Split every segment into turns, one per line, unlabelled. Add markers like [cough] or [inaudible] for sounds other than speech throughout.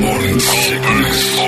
Morning sickness.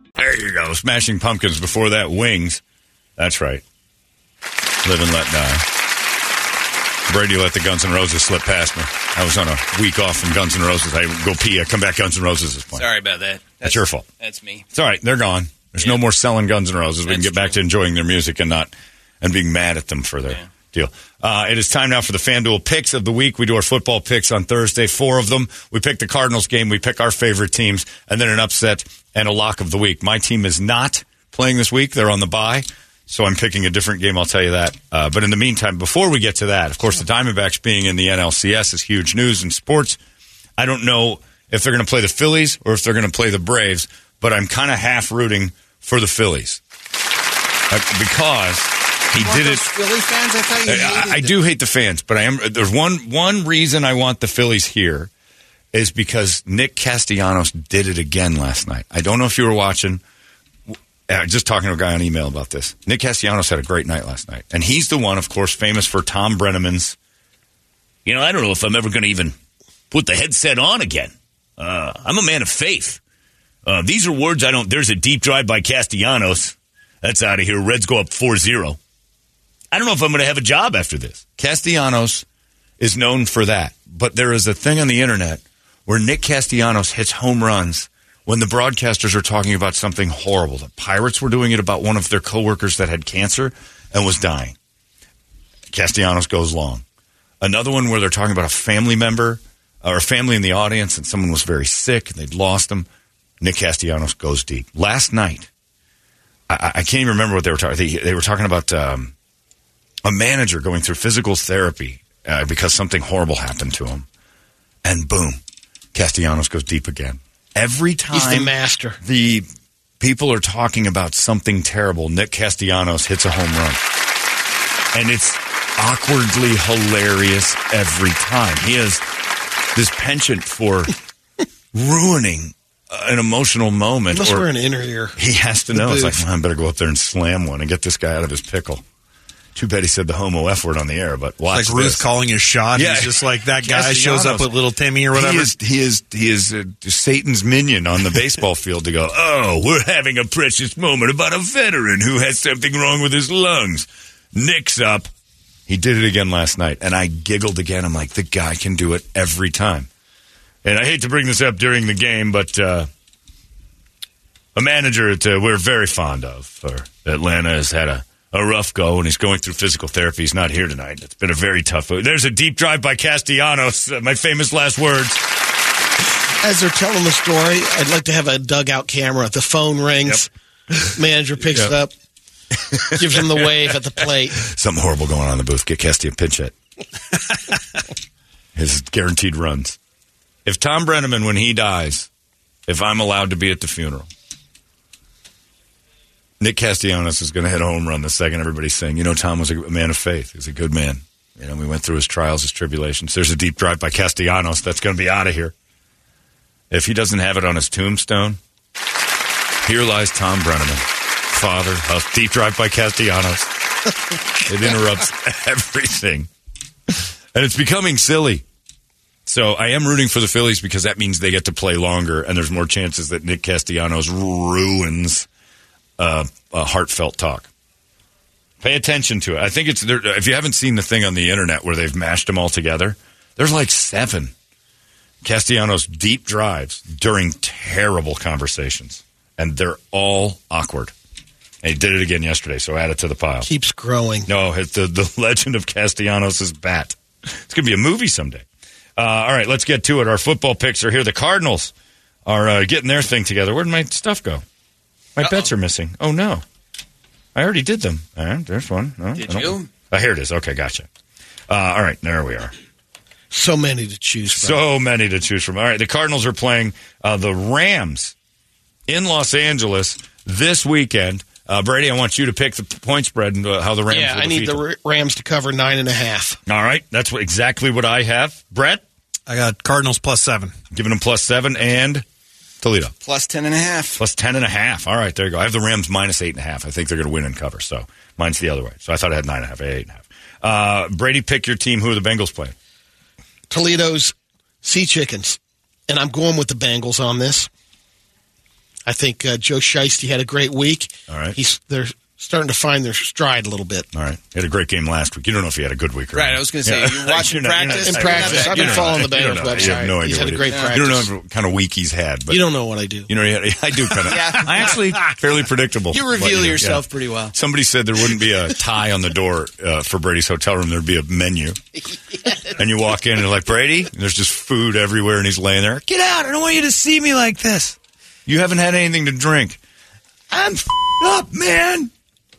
There you go. Smashing Pumpkins before that, Wings. That's right. Live and let die. Brady let the Guns N' Roses slip past me. I was on a week off from Guns N' Roses. I go pee. I come back. Guns N' Roses is playing.
Sorry about that.
That's your fault.
That's me.
It's all right. They're gone. There's no more selling Guns N' Roses. We can
That's
get back to enjoying their music and not and being mad at them for their
Yeah.
Deal. Uh, it is time now for the FanDuel picks of the week. We do our football picks on Thursday, four of them. We pick the Cardinals game. We pick our favorite teams, and then an upset and a lock of the week. My team is not playing this week. They're on the bye. So I'm picking a different game. I'll tell you that. Uh, but in the meantime, before we get to that, of course, the Diamondbacks being in the NLCS is huge news in sports. I don't know if they're going to play the Phillies or if they're going to play the Braves, but I'm kind of half rooting for the Phillies Uh, because he did it.
Philly fans? I thought you hated
I, I do hate the fans, but I am. There's one one reason I want the Phillies here is because Nick Castellanos did it again last night. I don't know if you were watching. Uh, just talking to a guy on email about this. Nick Castellanos had a great night last night, and he's the one, of course, famous for Thom Brennaman's.
You know, I don't know if I'm ever going to even put the headset on again. Uh, I'm a man of faith. Uh, these are words I don't. There's a deep drive by Castellanos. That's out of here. Reds go up 4 0. I don't know if I'm going to have a job after this.
Castellanos is known for that, but there is a thing on the internet where Nick Castellanos hits home runs when the broadcasters are talking about something horrible. The Pirates were doing it about one of their coworkers that had cancer and was dying. Castellanos goes long. Another one where they're talking about a family member or a family in the audience and someone was very sick and they'd lost them. Nick Castellanos goes deep. Last night, I, I can't even remember what they were talking. They, they were talking about um, a manager going through physical therapy uh, because something horrible happened to him, and boom, Castellanos goes deep again. Every time
He's the master.
the people are talking about something terrible, Nick Castellanos hits a home run. And it's awkwardly hilarious every time. He has this penchant for [laughs] ruining an emotional moment. Or
wear an inner ear.
he has to know. It's like, well, I better go up there and slam one and get this guy out of his pickle. Too bad he said the homo F word on the air, but watch
like Ruth
this.
calling his shot.
Yeah.
He's just like that [laughs] guy shows up with little Timmy or whatever.
He is he is he is uh, Satan's minion on the baseball [laughs] field to go.
Oh, we're having a precious moment about a veteran who has something wrong with his lungs. Nick's up.
He did it again last night, and I giggled again. I'm like, the guy can do it every time. And I hate to bring this up during the game, but uh, a manager that uh, we're very fond of for Atlanta has had a, a rough go, and he's going through physical therapy. He's not here tonight. It's been a very tough. There's a deep drive by Castellanos. Uh, my famous last words.
As they're telling the story, I'd like to have a dugout camera. The phone rings. Manager picks
Yep.
it up, gives him the wave at the plate.
Something horrible going on in the booth. Get a pinch hit. His guaranteed runs. If Thom Brennaman, when he dies, if I'm allowed to be at the funeral, Nick Castellanos is going to hit a home run the second everybody's saying, you know, Tom was a man of faith. He's a good man. You know, we went through his trials, his tribulations. There's a deep drive by Castellanos that's going to be out of here. If he doesn't have it on his tombstone, here lies Thom Brennaman, father of deep drive by Castellanos. it interrupts [laughs] everything. And it's becoming silly. So I am rooting for the Phillies because that means they get to play longer, and there's more chances that Nick Castellanos ruins uh, a heartfelt talk. Pay attention to it. I think it's there, if you haven't seen the thing on the internet where they've mashed them all together. There's like seven Castellanos deep drives during terrible conversations, and they're all awkward. And he did it again yesterday, so add it to the pile.
Keeps growing.
No, it's the, the [laughs] legend of Castellanos' bat. It's going to be a movie someday. Uh, all right, let's get to it. Our football picks are here. The Cardinals are uh, getting their thing together. Where did my stuff go? My bets are missing. Oh, no. I already did them. All right, there's one. No,
Did
I
you?
Oh, here it is. Okay, gotcha. Uh, all right, there we are.
So many to choose from.
So many to choose from. All right, the Cardinals are playing uh, the Rams in Los Angeles this weekend. Uh, Brady, I want you to pick the point spread and uh, how the Rams.
yeah,
will
I need the
them.
Rams to cover nine and a half.
All right, that's what, exactly what I have. Brett,
I got Cardinals plus seven.
giving them plus seven, and Toledo
Plus ten and a half.
plus ten and a half. All right, there you go. I have the Rams minus eight and a half. I think they're going to win and cover. So mine's the other way. So I thought I had nine and a half, I had eight and a half. Uh, Brady, pick your team. Who are the Bengals playing?
Toledo's Sea Chickens, and I'm going with the Bengals on this. I think uh, Joe Shiesty had a great week.
All right.
he's they're starting to find their stride a little bit.
All right, he had a great game last week. You don't know if he had a good week or
Right,
not.
I was gonna say, you watch him
You're not- you're not-
practice.
In practice,
you
I've been following the
You
Bengals
know. You have no idea.
He's had a
he-
great
You don't know what kind of week he's had. But
You don't know what I do.
You know, I do kind of. [laughs]
Yeah.
I actually fairly predictable.
You
what
reveal
do.
yourself
Yeah.
pretty well.
Somebody said there wouldn't be a [laughs] tie on the door uh, for Brady's hotel room. There'd be a menu, and you walk in and you're like Brady. And there's just food everywhere, and he's laying there. Get out! I don't want you to see me like this. You haven't had anything to drink. I'm f- up, man.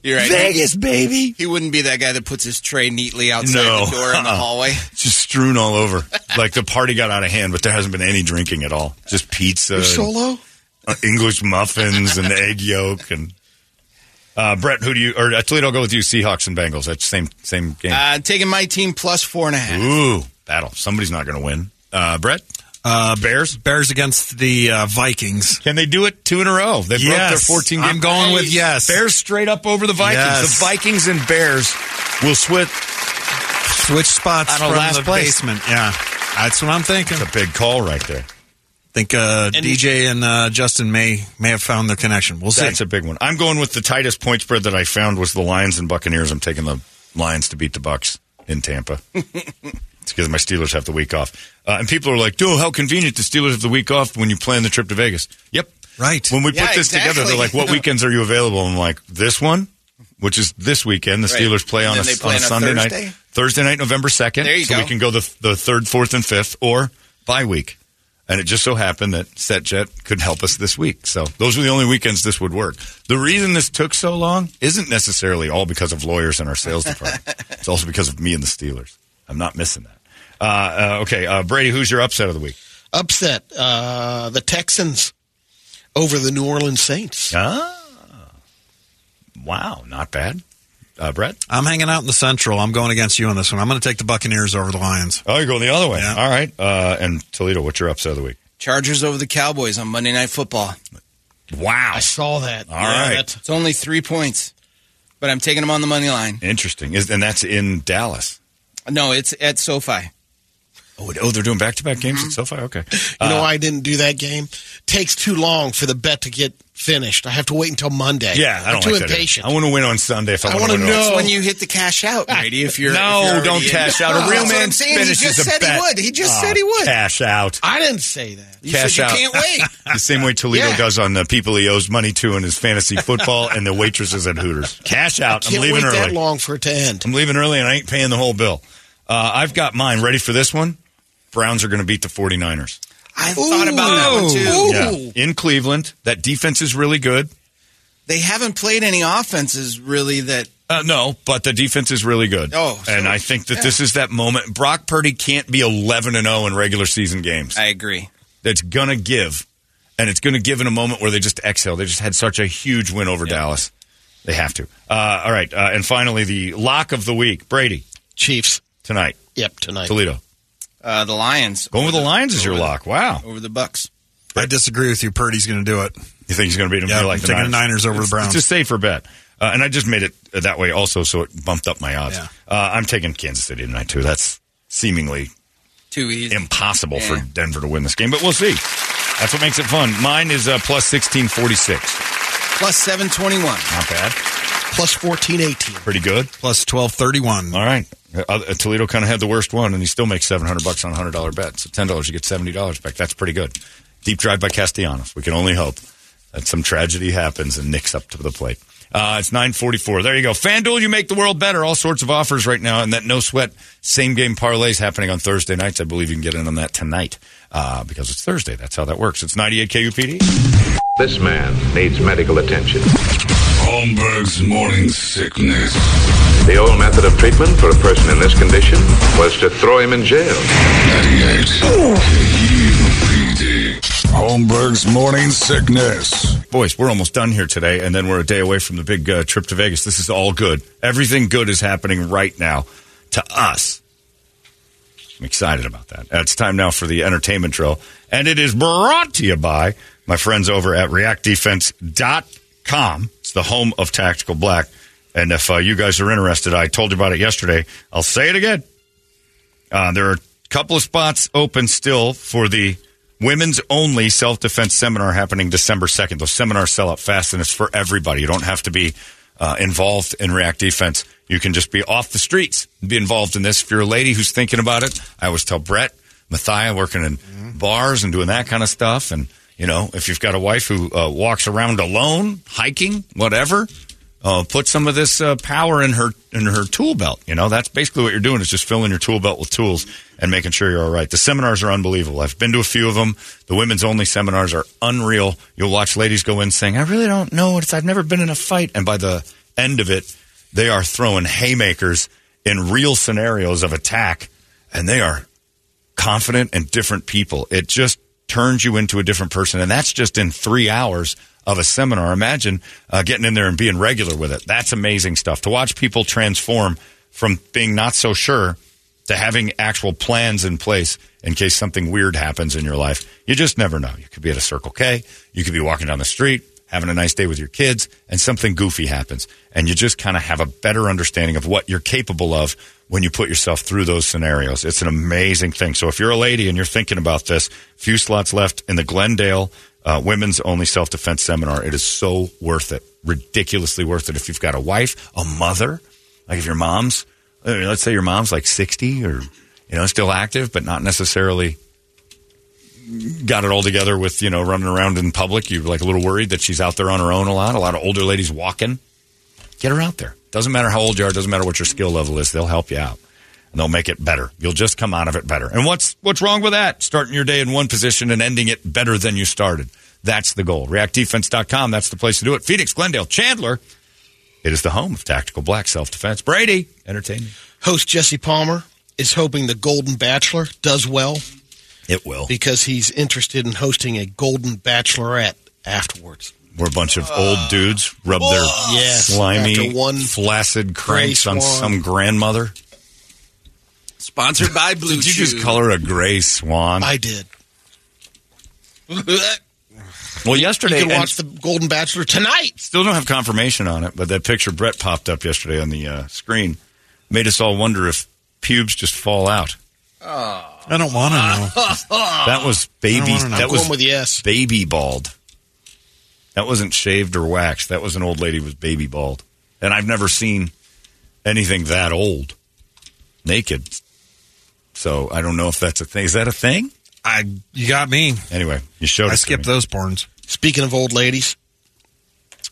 You're right.
Vegas, baby.
He wouldn't be that guy that puts his tray neatly outside
No.
the door in the [laughs] hallway.
It's just strewn all over. like the party got out of hand, but there hasn't been any drinking at all. Just pizza.
You're
and-
solo.
uh, English muffins and egg yolk and uh, Brett, who do you or uh, Toledo? I'll go with you. Seahawks and Bengals. That's same same game.
Uh, taking my team plus four and a half.
Ooh, battle. Somebody's not going to win. Uh, Brett,
Uh,
Bears.
Bears against the uh, Vikings.
Can they do it two in a row? They broke their 14 game.
I'm going with yes.
Bears straight up over the Vikings.
Yes.
The Vikings and Bears will switch.
Switch spots
On
from
last
the
place.
basement. Yeah, that's what I'm thinking.
It's a big call right there.
think uh,
And-
DJ and uh, Justin may may have found their connection. We'll see.
That's a big one. I'm going with the tightest point spread that I found was the Lions and Buccaneers. I'm taking the Lions to beat the Bucks in Tampa. [laughs] it's because my Steelers have the week off. Uh, and people are like, "Dude, how convenient the Steelers have the week off when you plan the trip to Vegas." Yep.
Right.
When we
Yeah,
put this together, they're like, "What weekends are you available?" I'm like, "This one." Which is this weekend. The
Right.
Steelers play on a,
play
on a
on a
Sunday
Thursday?
night. Thursday night, November 2nd.
There you
so we can go the, the third, fourth, and fifth, or bye week. And it just so happened that SetJet could help us this week. So those are the only weekends this would work. The reason this took so long isn't necessarily all because of lawyers in our sales department. it's also because of me and the Steelers. I'm not missing that. Uh, uh, okay, uh, Brady, who's your upset of the week?
Upset uh, the Texans over the New Orleans Saints.
Ah, wow, not bad. Uh, Brett?
I'm hanging out in the Central. I'm going against you on this one. I'm going to take the Buccaneers over the Lions.
Oh, you're going the other way.
Yeah.
All right. Uh, and Toledo, what's your upset of the week?
Chargers over the Cowboys on Monday Night Football.
Wow.
I saw that.
All right.
that's-
It's only three points, but I'm taking them on the money line.
Interesting. Is, and that's in Dallas.
No, it's at SoFi.
Oh, oh they're doing back to back games mm-hmm. at SoFi? Okay.
You know
Uh,
why I didn't do that game? Takes too long for the bet to get finished. I have to wait until Monday.
Yeah, I
I'm
don't
too
like that.
impatient.
I want to win on Sunday if I,
I
want
wanna
win.
know-
when you hit the cash out, ah, Brady. If you're
No,
if you're
don't
already in.
cash out. A
No,
real
that's what
man
I'm saying.
finishes
He just
a
said
bet.
he would. He just
Oh,
said he would.
Cash out.
I didn't say that.
You
cash
said
out.
you can't wait. [laughs]
The same way Toledo
Yeah.
does on the people he owes money to in his fantasy football and the waitresses at Hooters. Cash out. I'm
Can't
leaving
wait that
early.
long for it to end.
I'm leaving early and I ain't paying the whole bill. Uh, I've got mine. Ready for this one? Browns are going to beat the 49ers.
I thought about that one too.
Yeah. In Cleveland. That defense is really good.
They haven't played any offenses really that.
Uh, no, but the defense is really good.
Oh, so-
and I think that this is that moment. Brock Purdy can't be 11 and 0 in regular season games.
I agree.
That's going to give. And it's going to give in a moment where they just exhale. They just had such a huge win over Dallas. They have to. Uh, all right. Uh, and finally, the lock of the week Brady,
Chiefs.
Tonight.
Yep, tonight.
Toledo.
Uh, the Lions
Going with the Lions is your lock. Wow.
over the Bucks.
I disagree with you. Purdy's going to do it.
You think he's going to beat them?
Yeah,
like
I'm
the
taking the Niners over the Browns.
It's a safer bet. Uh, and I just made it that way also, so it bumped up my odds.
Yeah.
Uh, I'm taking Kansas City tonight, too. That's seemingly
Too easy.
impossible for Denver to win this game, but we'll see. That's what makes it fun. Mine is uh, plus 1646.
Plus seven twenty one.
Not bad.
Plus 14, 18.
Pretty good.
Plus 1231.
All right. Uh, uh, Toledo kind of had the worst one, and he still makes 700 bucks on a $100 bet. So $10, you get $70 back. That's pretty good. Deep drive by Castellanos. We can only hope that some tragedy happens and Nick's up to the plate. Uh, it's 944. There you go. FanDuel, you make the world better. All sorts of offers right now. And that no sweat same game parlays happening on Thursday nights. I believe you can get in on that tonight uh, because it's Thursday. That's how that works. It's 98 KUPD.
This man needs medical attention.
Holmberg's morning sickness.
The old method of treatment for a person in this condition was to throw him in jail.
KUPD. Holmberg's Morning Sickness.
Boys, we're almost done here today, and then we're a day away from the big uh, trip to Vegas. This is all good. Everything good is happening right now to us. I'm excited about that. Uh, It's time now for the entertainment drill, and it is brought to you by my friends over at reactdefense.com. It's the home of Tactical Black. And if uh, you guys are interested, I told you about it yesterday. I'll say it again. Uh, there are a couple of spots open still for the women's only self defense seminar happening December 2nd. Those seminars sell out fast and it's for everybody. You don't have to be uh, involved in React Defense. You can just be off the streets and be involved in this. If you're a lady who's thinking about it, I always tell Brett, Mathia, working in bars and doing that kind of stuff. And, you know, if you've got a wife who uh, walks around alone, hiking, whatever, uh, put some of this uh, power in her in her tool belt. You know, that's basically what you're doing is just filling your tool belt with tools and making sure you're all right. The seminars are unbelievable. I've been to a few of them. The women's only seminars are unreal. You'll watch ladies go in saying, "I really don't know what it's. I've never been in a fight," and by the end of it, they are throwing haymakers in real scenarios of attack, and they are confident and different people. It just turns you into a different person, and that's just in three hours of a seminar. Imagine uh, getting in there and being regular with it. That's amazing stuff. To watch people transform from being not so sure to having actual plans in place in case something weird happens in your life. You just never know. You could be at a Circle K, you could be walking down the street, having a nice day with your kids, and something goofy happens. And you just kind of have a better understanding of what you're capable of when you put yourself through those scenarios. It's an amazing thing. So if you're a lady and you're thinking about this, few slots left in the Glendale uh, women's only self defense seminar. It is so worth it. Ridiculously worth it. If you've got a wife, a mother, like if your mom's, let's say your mom's like 60 or, you know, still active, but not necessarily got it all together with, you know, running around in public. You're like a little worried that she's out there on her own a lot. A lot of older ladies walking. Get her out there. Doesn't matter how old you are, doesn't matter what your skill level is, they'll help you out. And they'll make it better. You'll just come out of it better. And what's what's wrong with that? Starting your day in one position and ending it better than you started. That's the goal. ReactDefense.com, that's the place to do it. Phoenix, Glendale, Chandler. It is the home of tactical black self defense. Brady, entertainment.
Host Jesse Palmer is hoping the Golden Bachelor does well
It will.
because he's interested in hosting a Golden Bachelorette afterwards.
Where a bunch of old dudes rub their
Yes,
slimy,
after one
flaccid cranks on
swan.
some grandmother.
Sponsored by [laughs] Blue
Did you
Chew.
just color a gray swan?
I did. [laughs]
well, yesterday,
You can watch the Golden Bachelor tonight.
still don't have confirmation on it, but that picture Brett popped up yesterday on the uh, screen made us all wonder if pubes just fall out.
I don't want to know. [laughs]
That was baby. That
I'm
was
going with yes.
baby bald. That wasn't shaved or waxed. That was an old lady with baby bald. And I've never seen anything that old naked. So I don't know if that's a thing. Is that a thing?
I you got me.
Anyway, you showed
I
it.
skipped
to me.
those porns.
Speaking of old ladies,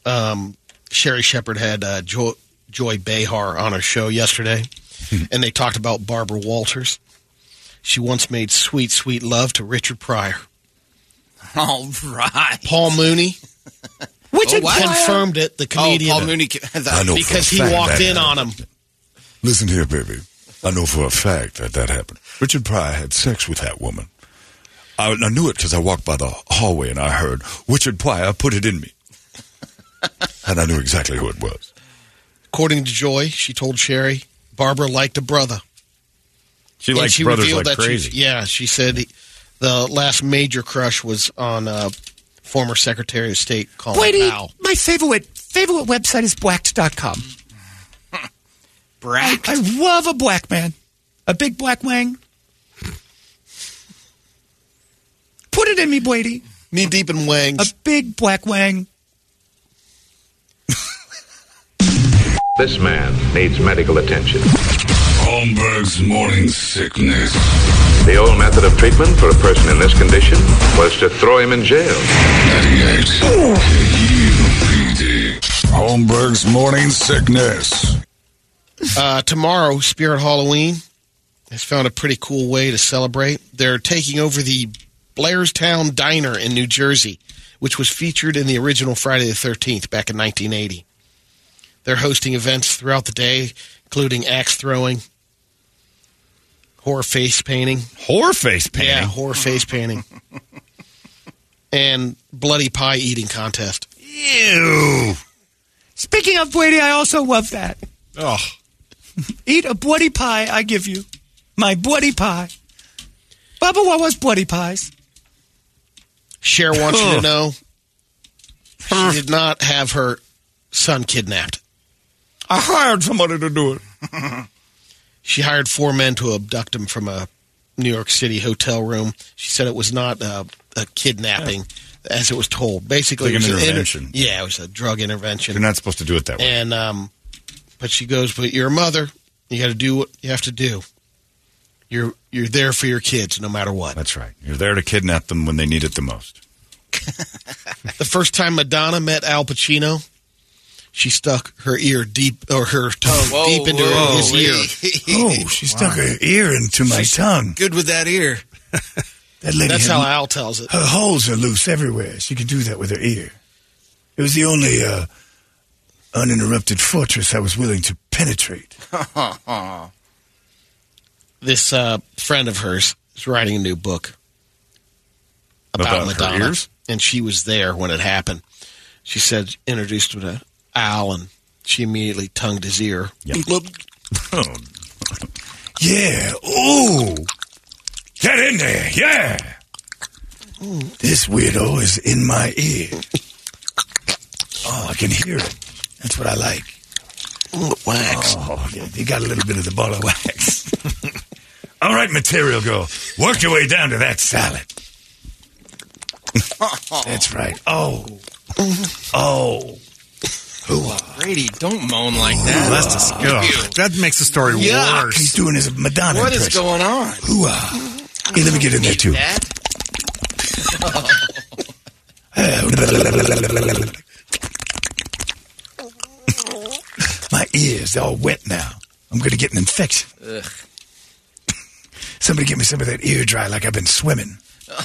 um, Sherri Shepherd had uh, jo- Joy Behar on her show yesterday, [laughs] and they talked about Barbara Walters. She once made sweet, sweet love to Richard Pryor.
All right.
Paul Mooney [laughs]
Richard oh, Pryor?
confirmed it. The
Oh,
comedian,
Paul Mooney. [laughs]
I know for
because
a
he
fact
walked
that
in on
happened.
him.
Listen here, baby. I know for a fact that that happened. Richard Pryor had sex with that woman. I, I knew it because I walked by the hallway and I heard Richard Pryor put it in me. [laughs] and I knew exactly who it was.
According to Joy, she told Sherri, Barbara liked a brother.
She likes
she
brothers
revealed
like
that she-
crazy.
yeah, she said he- the last major crush was on uh, former Secretary of State Colin Powell.
my favorite favorite website is blacked.com. [laughs]
Brack.
I love a black man. A big black wang. Put it in me, Brady.
Knee deep in wangs.
A big black wang. [laughs]
This man needs medical attention.
Holmberg's morning sickness.
The old method of treatment for a person in this condition was to throw him in jail.
98 KUPD. Holmberg's morning sickness.
Uh, tomorrow, Spirit Halloween has found a pretty cool way to celebrate. They're taking over the Blairstown Diner in New Jersey, which was featured in the original Friday the 13th back in 1980. They're hosting events throughout the day, including axe throwing, Horror face painting.
Whore face painting.
Yeah, horror face painting. [laughs] And bloody pie eating contest.
Ew.
Speaking of bloody, I also love that.
Oh, [laughs]
Eat a bloody pie, I give you. My bloody pie. Bubba, what was bloody pies?
Cher wants you to know she did not have her son kidnapped.
I hired somebody to do it. [laughs]
She hired four men to abduct him from a New York City hotel room. She said it was not a, a kidnapping, as it was told. Basically,
Like an
was inter-
intervention.
yeah, it was a drug intervention.
You're not supposed to do it that way.
And um, but she goes, but you're a mother. You got to do what you have to do. You're you're there for your kids no matter what.
That's right. You're there to kidnap them when they need it the most. [laughs]
The first time Madonna met Al Pacino, she stuck her ear deep or her tongue deep into his ear. [laughs]
Oh, she stuck her ear into my tongue.
Good with that ear. [laughs]
That lady
That's
had-
how Al tells it.
her holes are loose everywhere. She could do that with her ear. It was the only uh, uninterrupted fortress I was willing to penetrate. [laughs]
This uh, friend of hers is writing a new book about,
About her
Madonna,
ears?
and she was there when it happened. She said introduced him to Al, and she immediately tongued his ear. [laughs]
Oh.
Yeah. Ooh. Get in there. Yeah. This weirdo is in my ear. Oh, I can hear it. That's what I like.
Wax.
Oh, you got a little bit of the ball of wax. [laughs] All right, material girl. Work your way down to that salad. [laughs] That's right. Oh. Oh.
Brady, don't moan like that.
that's disgusting. That makes the story
Yuck.
worse.
He's doing his Madonna
What is
impression.
going on?
Hoo-ah. Uh, hey, let me get in there, too. [laughs] My ears are all wet now. I'm going to get an infection. Somebody get me some of that ear dry like I've been swimming. [laughs]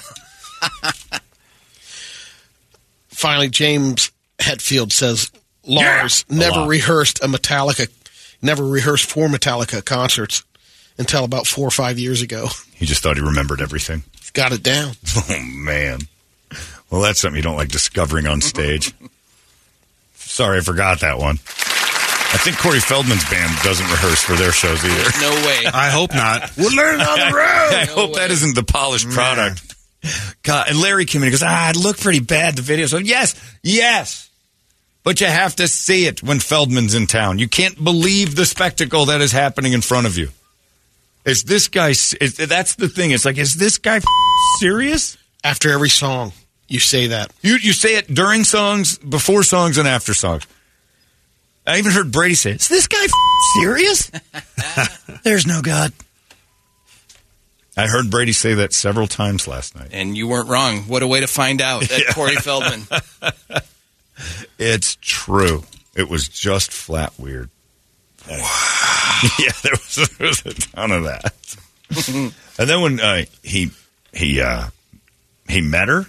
Finally, James Hetfield says Lars never
lot.
rehearsed a Metallica, never rehearsed for Metallica concerts until about four or five years ago.
He just thought he remembered everything.
He's got it down. [laughs]
Oh, man. Well, that's something you don't like discovering on stage. Sorry, I forgot that one. I think Corey Feldman's band doesn't rehearse for their shows either.
No way.
I hope not. [laughs]
We'll learn on the [laughs] road.
I hope that isn't the polished product. God, and Larry came in and goes, ah, it looked pretty bad, the video. So, yes, yes. But you have to see it when Feldman's in town. You can't believe the spectacle that is happening in front of you. Is this guy, is, that's the thing. It's like, is this guy serious?
After every song, you say that.
You, you say it during songs, before songs, and after songs. I even heard Brady say, is this guy serious? [laughs] There's no God. I heard Brady say that several times last night.
And you weren't wrong. What a way to find out that [laughs] Corey Feldman. [laughs]
It's true. It was just flat weird. Wow. [laughs] yeah, there was, there was a ton of that. [laughs] and then when uh, he he uh, he met her,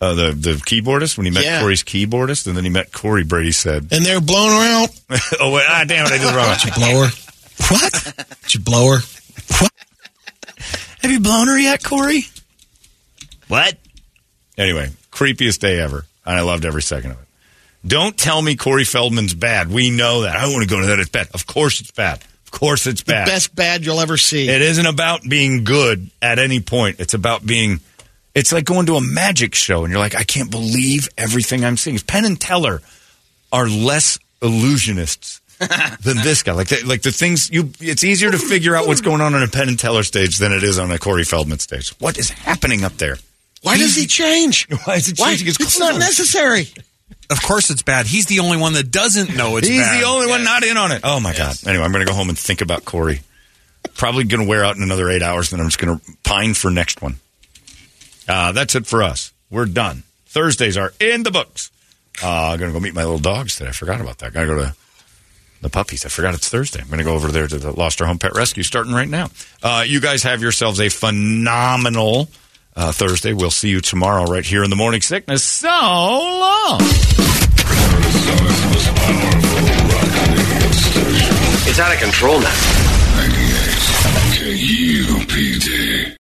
uh, the the keyboardist, when he met
Yeah.
Corey's keyboardist, and then he met Corey, Brady said,
And they're blowing around. [laughs]
"Oh wait, ah, damn it, I did it wrong."
Did you Blow her. What? Did you blow her? What?
Have you blown her yet, Corey? What? Anyway, creepiest day ever, and I loved every second of it. Don't tell me Corey Feldman's bad. We know that. I want to go to that. It's bad. Of course it's bad. Of course it's bad.
Best bad you'll ever see.
It isn't about being good at any point. It's about being. It's like going to a magic show and you're like, I can't believe everything I'm seeing. Penn and Teller are less illusionists [laughs] than this guy. Like, the, like the things you. It's easier to figure out what's going on on a Penn and Teller stage than it is on a Corey Feldman stage. What is happening up there?
Why does he change? [laughs]
Why is it
Why?
changing his
It's not necessary.
Of course it's bad. He's the only one that doesn't know it's
He's
bad.
the only one not in on it. Oh my god. Anyway, I'm going to go home and think about Corey. Probably going to wear out in another eight hours, then I'm just going to pine for next one. Uh, that's it for us. We're done. Thursdays are in the books. Uh, I'm going to go meet my little dogs today. I forgot about that. Got to go to the puppies. I forgot it's Thursday. I'm going to go over there to the Lost Our Home Pet Rescue starting right now. Uh, you guys have yourselves a phenomenal uh, Thursday. We'll see you tomorrow right here in the Morning Sickness. So long.
It's out of control now.
98
Pete.